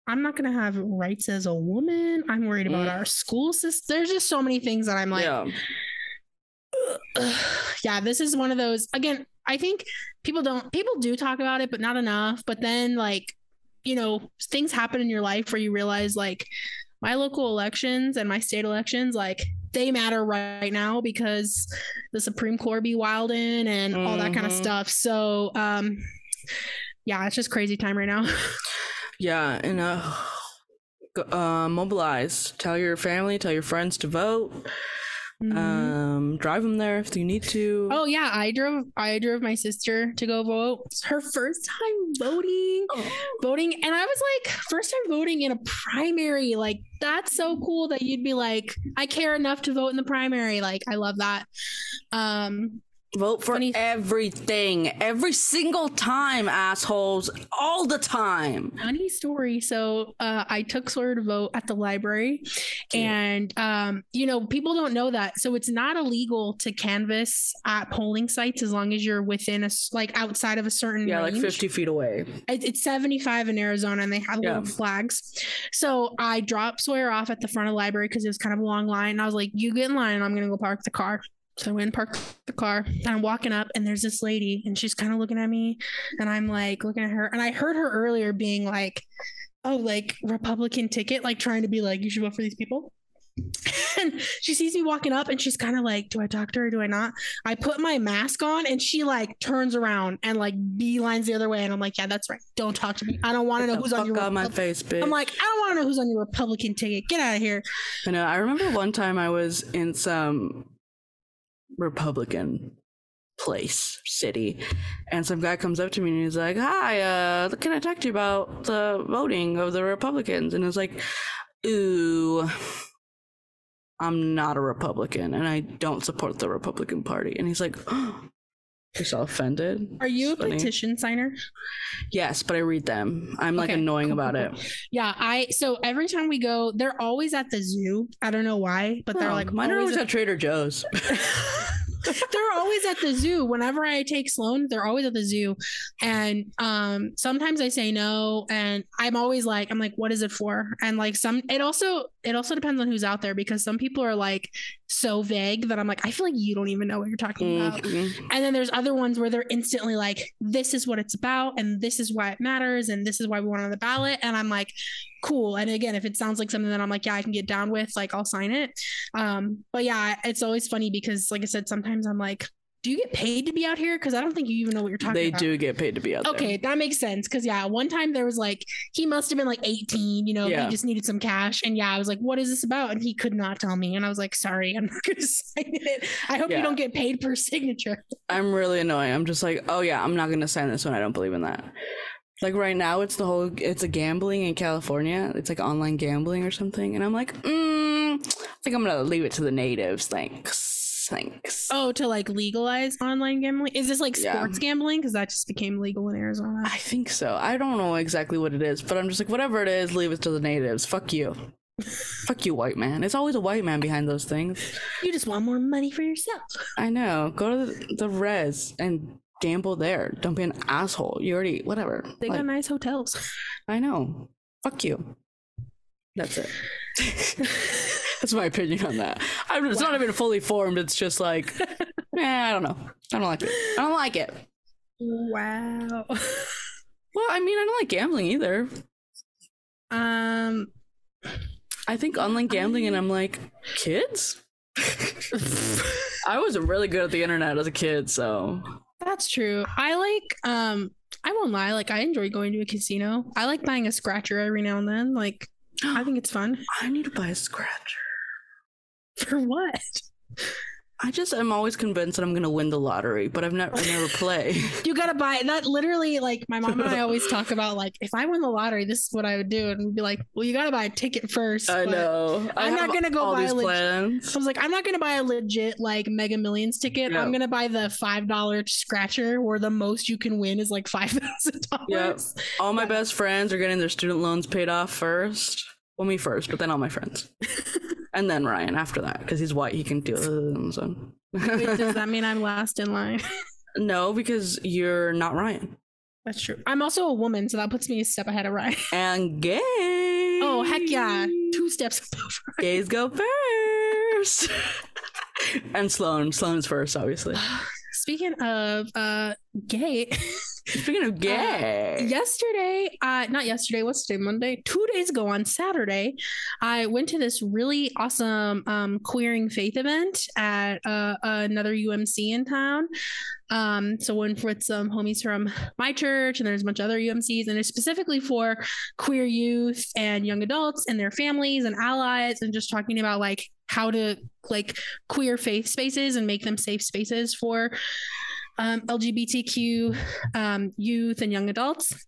I'm not gonna have rights as a woman. I'm worried about Mm. our school system. There's just so many things that I'm like, yeah, yeah, this is one of those. Again, I think people don't people do talk about it, but not enough. But then like, you know, things happen in your life where you realize like my local elections and my state elections, like they matter right now because the Supreme Court be wild in and all that kind of Mhm. stuff. So um yeah, it's just crazy time right now. yeah, and uh, uh, mobilize. Tell your family, tell your friends to vote. Mhm. Um, drive them there if you need to. Oh yeah, I drove I drove my sister to go vote. It's her first time voting. Voting and I was like first time voting in a primary. Like that's so cool that you'd be like I care enough to vote in the primary. Like I love that. Um Vote for Funny- everything, every single time, assholes, all the time. funny story. So uh I took Sawyer to vote at the library and um you know people don't know that. So it's not illegal to canvass at polling sites as long as you're within a like outside of a certain Yeah, like 50 feet away. It- it's 75 in Arizona and they have Yeah. little flags. So I dropped Sawyer off at the front of the library because it was kind of a long line. I was like, you get in line and I'm going to go park the car. So I went and parked the car and I'm walking up and there's this lady and she's kind of looking at me and I'm like looking at her. And I heard her earlier being like, oh, like Republican ticket, like trying to be like, you should vote for these people. And she sees me walking up and she's kind of like, Do I talk to her? Do I not? I put my mask on and she like turns around and like beelines the other way. And I'm like, Yeah, that's right. Don't talk to me. I don't want to know who's on your my face, bitch. I'm like, I don't want to know who's on your Republican ticket. Get out of here. I know. I remember one time I was in some Republican place, city, and some guy comes up to me and he's like, "Hi, uh, can I talk to you about the voting of the Republicans?" And it's like, "Ooh." I'm not a Republican and I don't support the Republican Party. And he's like, You're so offended. Are you a funny. petition signer? Yes, but I read them. I'm like Okay, annoying cool, about cool, it. Yeah, I so every time we go, they're always at the zoo. I don't know why, but they're Oh, like mine are always always at Trader Joe's. they're always at the zoo. Whenever I take Sloan, they're always at the zoo. And um sometimes I say no and I'm always like I'm like what is it for? And like some it also it also depends on who's out there because some people are like so vague that I'm like I feel like you don't even know what you're talking about. Mhm. And then there's other ones where they're instantly like, this is what it's about, and this is why it matters, and this is why we want on the ballot. And I'm like, cool. And again, if it sounds like something that I'm like, yeah, I can get down with, like I'll sign it. Um, but yeah, it's always funny because, like I said, sometimes I'm like, do you get paid to be out here? Because I don't think you even know what you're talking They about. They do get paid to be out there. Okay, that makes sense. Cause yeah, one time there was like he must have been like 18, you know, Yeah. he just needed some cash. And yeah, I was like, what is this about? And he could not tell me. And I was like, sorry, I'm not gonna sign it. I hope Yeah. you don't get paid per signature. I'm really annoying. I'm just like, oh yeah, I'm not gonna sign this one. I don't believe in that. Like right now, it's the whole it's a gambling in California. It's like online gambling or something, and I'm like, mm, I think I'm gonna leave it to the natives. Thanks, thanks. Oh, to like legalize online gambling? Is this like Yeah. sports gambling? Because that just became legal in Arizona. I think so. I don't know exactly what it is, but I'm just like, whatever it is, leave it to the natives. Fuck you. Fuck you, white man. It's always a white man behind those things. You just want more money for yourself. I know. Go to the, the res and gamble there. Don't be an asshole. You already whatever. They Like, got nice hotels. I know. Fuck you. That's it. That's my opinion on that. I'm, it's not even fully formed. It's just like, eh, I don't know. I don't like it. I don't like it. Wow. Well, I mean, I don't like gambling either. um I think online gambling, and I'm like, kids. I wasn't really good at the internet as a kid, so That's true. I like um I won't lie, like I enjoy going to a casino. I like buying a scratcher every now and then. Like I think it's fun. I need to buy a scratcher. For what? I just I'm always convinced that I'm gonna win the lottery, but I've never never play. You gotta buy that literally like my mom and I always talk about like if I win the lottery, this is what I would do. And be like, Well, you gotta buy a ticket first. I know. I I'm not gonna go buy a leg- plans. I was like, I'm not gonna buy a legit like Mega Millions ticket. Yeah. I'm gonna buy the five dollar scratcher where the most you can win is like five thousand dollars. All my Yeah. best friends are getting their student loans paid off first. Well, me first, but then all my friends, and then Ryan after that because he's white. He can do it. So. Does that mean I'm last in line? no, because you're not Ryan That's true. I'm also a woman, so that puts me a step ahead of Ryan. and gay. Oh heck yeah, two steps. Gays go first. and Sloan. Sloan's first, obviously. Speaking of uh gay, Speaking of gay, yesterday, uh not yesterday, what's today? Monday? Two days ago on Saturday, I went to this really awesome um queering faith event at uh, another UMC in town. Um, so went with some homies from my church, and there's a bunch of other UMCs, and it's specifically for queer youth and young adults and their families and allies, and just talking about like how to like queer faith spaces and make them safe spaces for um, LGBTQ um, youth and young adults.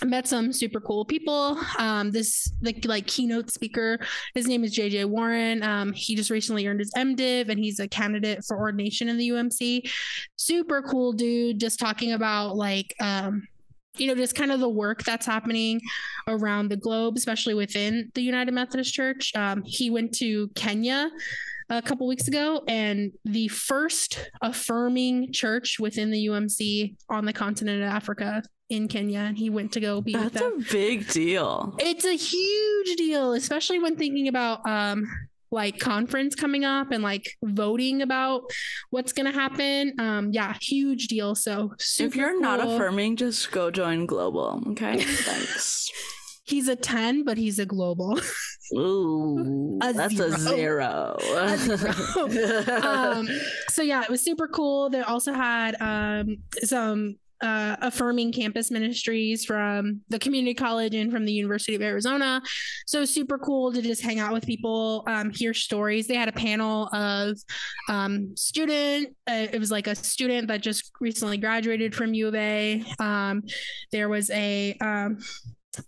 I met some super cool people. Um, this the like keynote speaker, his name is JJ Warren. Um, he just recently earned his MDiv and he's a candidate for ordination in the UMC. Super cool dude, just talking about like um, you know, just kind of the work that's happening around the globe, especially within the United Methodist Church. Um, he went to Kenya a couple weeks ago, and the first affirming church within the UMC on the continent of Africa in Kenya. And he went to go be with that's them. a big deal. It's a huge deal, especially when thinking about um like conference coming up and like voting about what's gonna happen. Um, yeah, huge deal. So super if you're not affirming, just go join Global. Okay, thanks. He's a 10, but he's a global. Ooh, A that's a zero. A zero. um, so yeah, it was super cool. They also had um, some uh, affirming campus ministries from the community college and from the University of Arizona. So super cool to just hang out with people, um, hear stories. They had a panel of um, student. Uh, it was like a student that just recently graduated from U of A. Um, there was a um,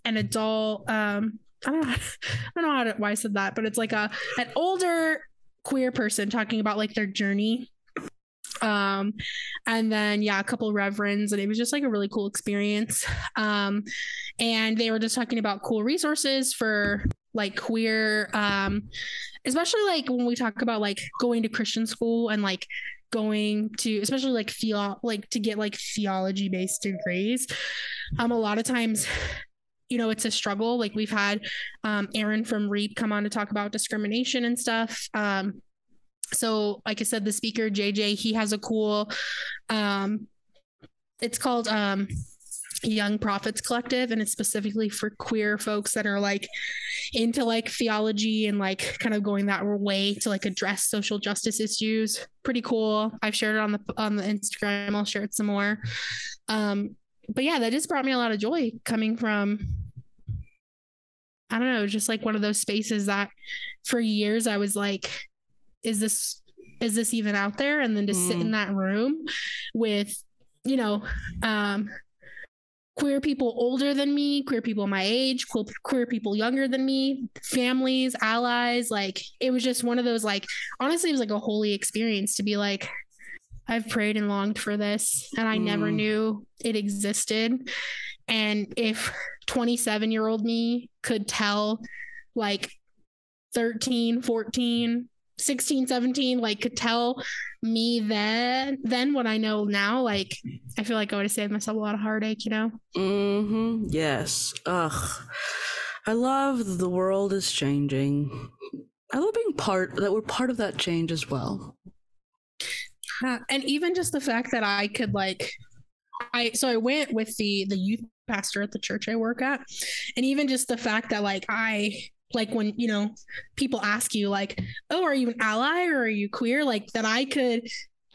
an adult. Um, I don't know. I don't know how to, why I said that, but it's like a an older queer person talking about like their journey um and then yeah a couple reverends and it was just like a really cool experience um and they were just talking about cool resources for like queer um especially like when we talk about like going to christian school and like going to especially like theo like to get like theology based degrees um a lot of times you know it's a struggle. Like we've had um aaron from reap come on to talk about discrimination and stuff. Um so like i said the speaker jj he has a cool um it's called um young prophets collective and it's specifically for queer folks that are like into like theology and like kind of going that way to like address social justice issues. Pretty cool. I've shared it on the on the instagram. I'll share it some more. Um but yeah that just brought me a lot of joy coming from i don't know just like one of those spaces that for years i was like is this is this even out there? And then to sit in that room with you know um queer people older than me queer people my age queer, queer people younger than me families allies like it was just one of those like honestly it was like a holy experience to be like i've prayed and longed for this and i never Mm. knew it existed and if 27 year old me could tell like 13 14 16 17 like could tell me then then what i know now like i feel like i would have saved myself a lot of heartache you know Mm-hmm. Yes. Ugh. I love the world is changing. I love being part that we're part of that change as well. And even just the fact that I could like I so I went with the the youth pastor at the church I work at, and even just the fact that like I like when you know people ask you like, oh, are you an ally or are you queer? Like that I could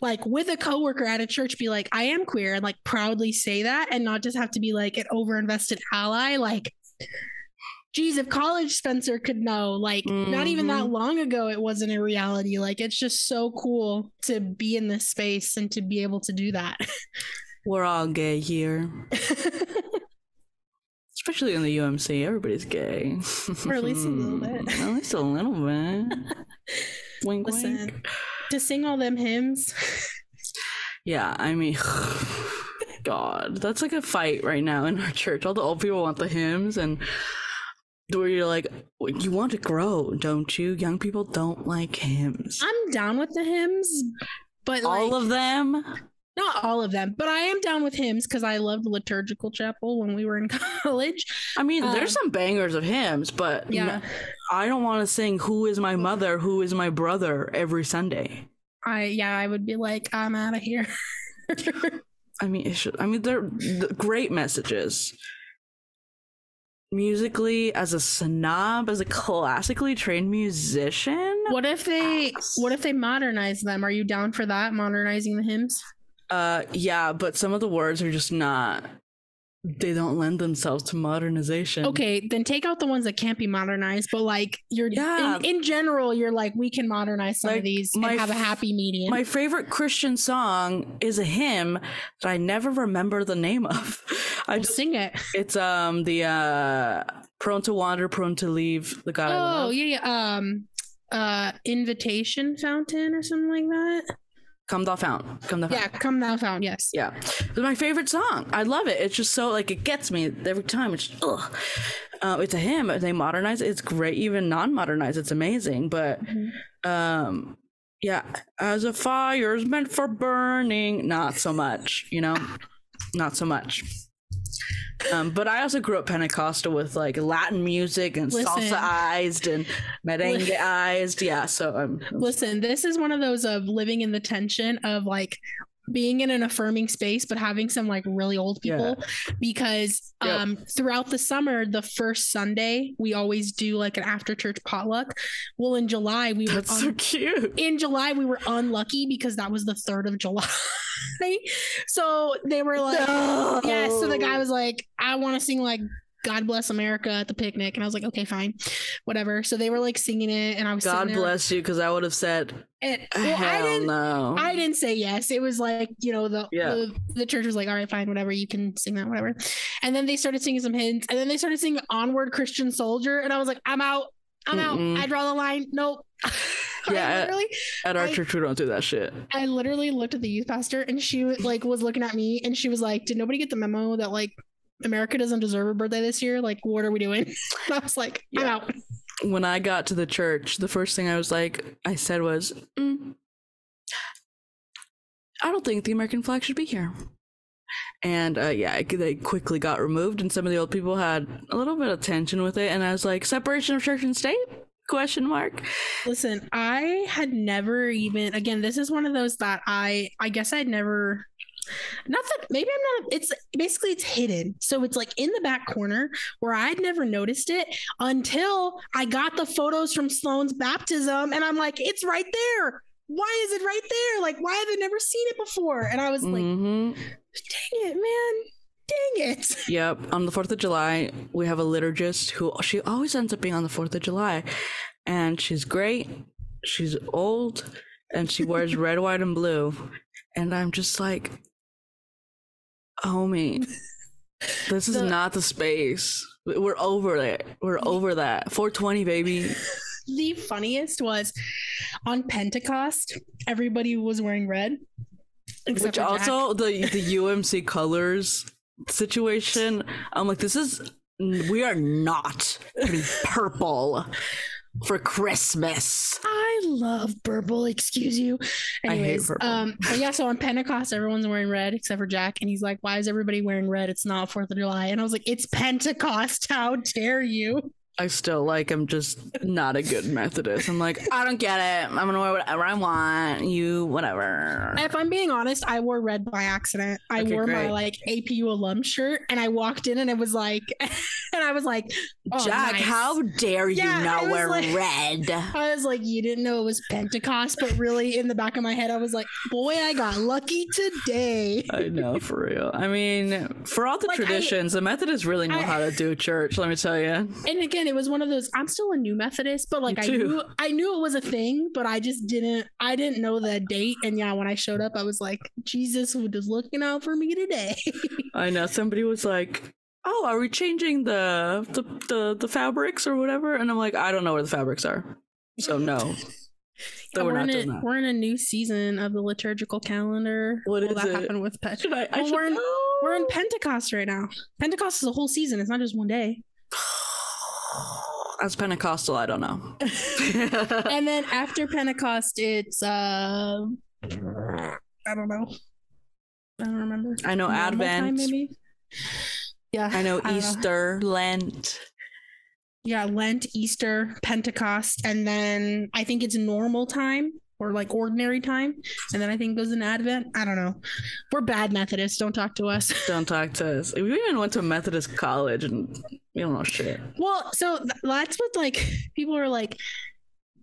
like with a coworker at a church be like i am queer and like proudly say that and not just have to be like an overinvested ally like geez if college spencer could know like mm-hmm. not even that mm-hmm. long ago it wasn't a reality like it's just so cool to be in this space and to be able to do that we're all gay here especially in the umc everybody's gay or at least a little bit at least a little bit wink Listen, wink to sing all them hymns. yeah, I mean, God, that's like a fight right now in our church. All the old people want the hymns, and where you're like, you want to grow, don't you? Young people don't like hymns. I'm down with the hymns, but all like, of them. Not all of them, but I am down with hymns because I loved liturgical chapel when we were in college. I mean, um, there's some bangers of hymns, but yeah, I don't want to sing "Who is my mother? Who is my brother?" every Sunday. I yeah, I would be like, I'm out of here. I mean, it should, I mean, they're great messages. Musically, as a snob, as a classically trained musician. What if they? What if they modernize them? Are you down for that? Modernizing the hymns? Uh, yeah, but some of the words are just not. They don't lend themselves to modernization. Okay, then take out the ones that can't be modernized. But like, you're yeah. in, in general, you're like, we can modernize some like, of these and have a happy medium. My favorite Christian song is a hymn that I never remember the name of. I well, just, sing it. It's um the uh prone to wander, prone to leave. The God. Oh yeah, yeah. Um, uh, invitation fountain or something like that. Come Thou Fount. Come Thou Fount. Yeah, Come Thou Fount, yes. Yeah. It's my favorite song. I love it. It's just so, like, it gets me every time. It's, ugh. Uh, it's a hymn. They modernize it. It's great. Even non modernized, it's amazing. But, mm-hmm. um, yeah, as a fire is meant for burning, not so much, you know? not so much. Um, but I also grew up Pentecostal with like Latin music and salsa-ized and merengue-ized. Yeah, so um, listen, this is one of those of living in the tension of like being in an affirming space but having some like really old people yeah. because yep. um throughout the summer the first sunday we always do like an after church potluck well in july we That's were un- so cute in july we were unlucky because that was the 3rd of july so they were like no. yeah so the guy was like i want to sing like God bless America at the picnic. And I was like, okay, fine, whatever. So they were like singing it, and I was God bless you because I would have said, and, well, hell I didn't, no. I didn't say yes. It was like you know the, yeah. the the church was like, all right, fine, whatever, you can sing that, whatever. And then they started singing some hymns, and then they started singing "Onward, Christian Soldier," and I was like, I'm out, I'm Mm-mm. out. I draw the line. Nope. yeah at, at our I, church we don't do that shit i literally looked at the youth pastor and she like was looking at me and she was like did nobody get the memo that like America doesn't deserve a birthday this year. Like, what are we doing? I was like, yeah. I'm out. When I got to the church, the first thing I was like, I said was, mm, I don't think the American flag should be here. And uh, yeah, they quickly got removed, and some of the old people had a little bit of tension with it. And I was like, separation of church and state? Question mark. Listen, I had never even. Again, this is one of those that I. I guess I'd never not that maybe I'm not. It's basically it's hidden, so it's like in the back corner where I'd never noticed it until I got the photos from Sloan's baptism, and I'm like, it's right there. Why is it right there? Like, why have I never seen it before? And I was like, mm-hmm. dang it, man dang it. Yep. On the 4th of July, we have a liturgist who she always ends up being on the 4th of July. And she's great. She's old and she wears red, white, and blue. And I'm just like, homie, this is the, not the space. We're over it. We're over that. 420, baby. The funniest was on Pentecost, everybody was wearing red. Which also the the UMC colors situation. I'm like, this is we are not purple for Christmas. I love purple, excuse you. Anyways, um, yeah, so on Pentecost, everyone's wearing red except for Jack, and he's like, Why is everybody wearing red? It's not Fourth of July. And I was like, It's Pentecost. How dare you? I still like I'm just not a good Methodist. I'm like, I don't get it. I'm gonna wear whatever I want. You whatever. If I'm being honest, I wore red by accident. I Okay, wore my like APU alum shirt and I walked in and it was like and I was like, oh, Jack, nice. how dare you Yeah, I not wear like- red? I was like, you didn't know it was Pentecost, but really in the back of my head, I was like, boy, I got lucky today. I know for real. I mean, for all the Like, I- traditions, the Methodists really know I- how to do church. Let me tell you. And again, it was one of those. I'm still a new Methodist, but like I knew, I knew it was a thing, but I just didn't. I didn't know the date. And yeah, when I showed up, I was like, Jesus was looking out for me today. I know somebody was like, "Oh, are we changing the the the, the fabrics or whatever?" And I'm like, "I don't know where the fabrics are, so no." So we're we're, not in a, that. we're in a new season of the liturgical calendar. What Will is that it? happen with? Should I? I Well, we're in- know. We're in Pentecost right now. Pentecost is a whole season. It's not just one day. As Pentecostal, I don't know. And then after Pentecost, it's uh, I don't know. I don't remember. I know Normal Advent. time, maybe. Yeah, I know don't Easter, Lent. Yeah, Lent, Easter, Pentecost, and then I think it's normal time or like ordinary time, and then I think goes in Advent. I don't know. We're bad Methodists. Don't talk to us. Don't talk to us. We even went to Methodist college and we don't know shit. Well, so that's what like people are like.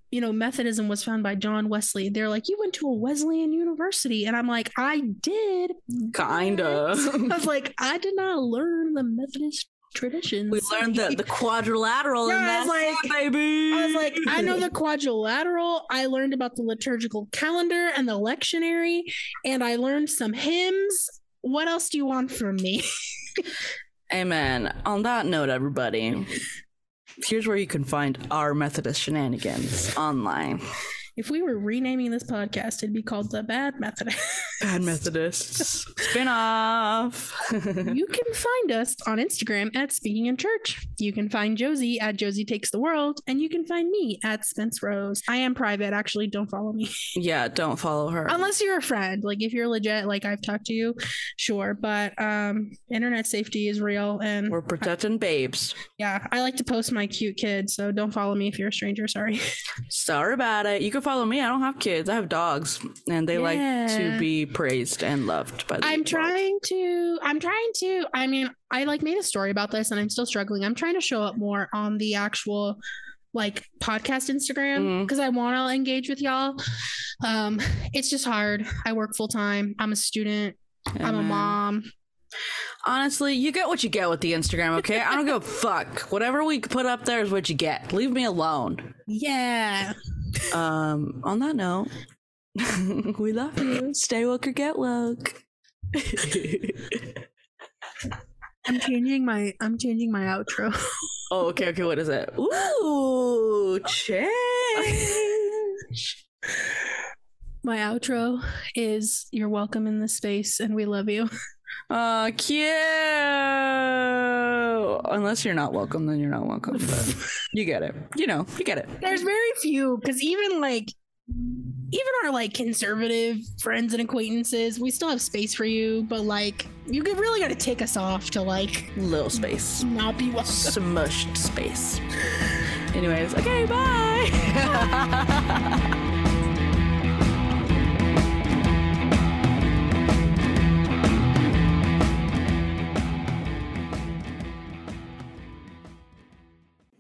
You know, Methodism was found by John Wesley. They're like, you went to a Wesleyan university, and I'm like, I did. Kinda. I was like, I did not learn the Methodist traditions. We learned the, the quadrilateral Yeah, and I was like- it, baby. I was like, I know the quadrilateral. I learned about the liturgical calendar and the lectionary, and I learned some hymns. What else do you want from me? Amen. On that note, everybody, here's where you can find our Methodist shenanigans online. If we were renaming this podcast, it'd be called the Bad Methodist. Bad Methodists. Spin off. you can find us on Instagram at Speaking in Church. You can find Josie at Josie Takes the World, and you can find me at Spence Rose. I am private, actually. Don't follow me yeah, don't follow her. unless you're a friend. Like if you're legit, like I've talked to you, sure. But um, internet safety is real, and We're protecting babes. yeah, I like to post my cute kids. So don't follow me if you're a stranger. Sorry. Sorry about it. You can follow me. I don't have kids. I have dogs, and they like to be praised and loved by the I'm world. trying to. I'm trying to. I mean, I like made a story about this, and I'm still struggling. I'm trying to show up more on the actual like podcast Instagram because I want to engage with y'all. Um, it's just hard. I work full time. I'm a student. I'm a mom. Honestly, you get what you get with the Instagram, okay? I don't give a fuck. Whatever we put up there is what you get. Leave me alone. Yeah. Um, on that note, we love you. Stay woke or get woke. I'm changing my. I'm changing my outro. oh, okay, okay. What is it? Ooh, change. My outro is "You're welcome in this space, and we love you." Oh, cute. Unless you're not welcome, then you're not welcome. But you get it. You know, you get it. There's very few because even like even our like conservative friends and acquaintances, we still have space for you, but like you could really got to take us off to like Little space. not be welcome. Smushed space. Anyways, okay, bye.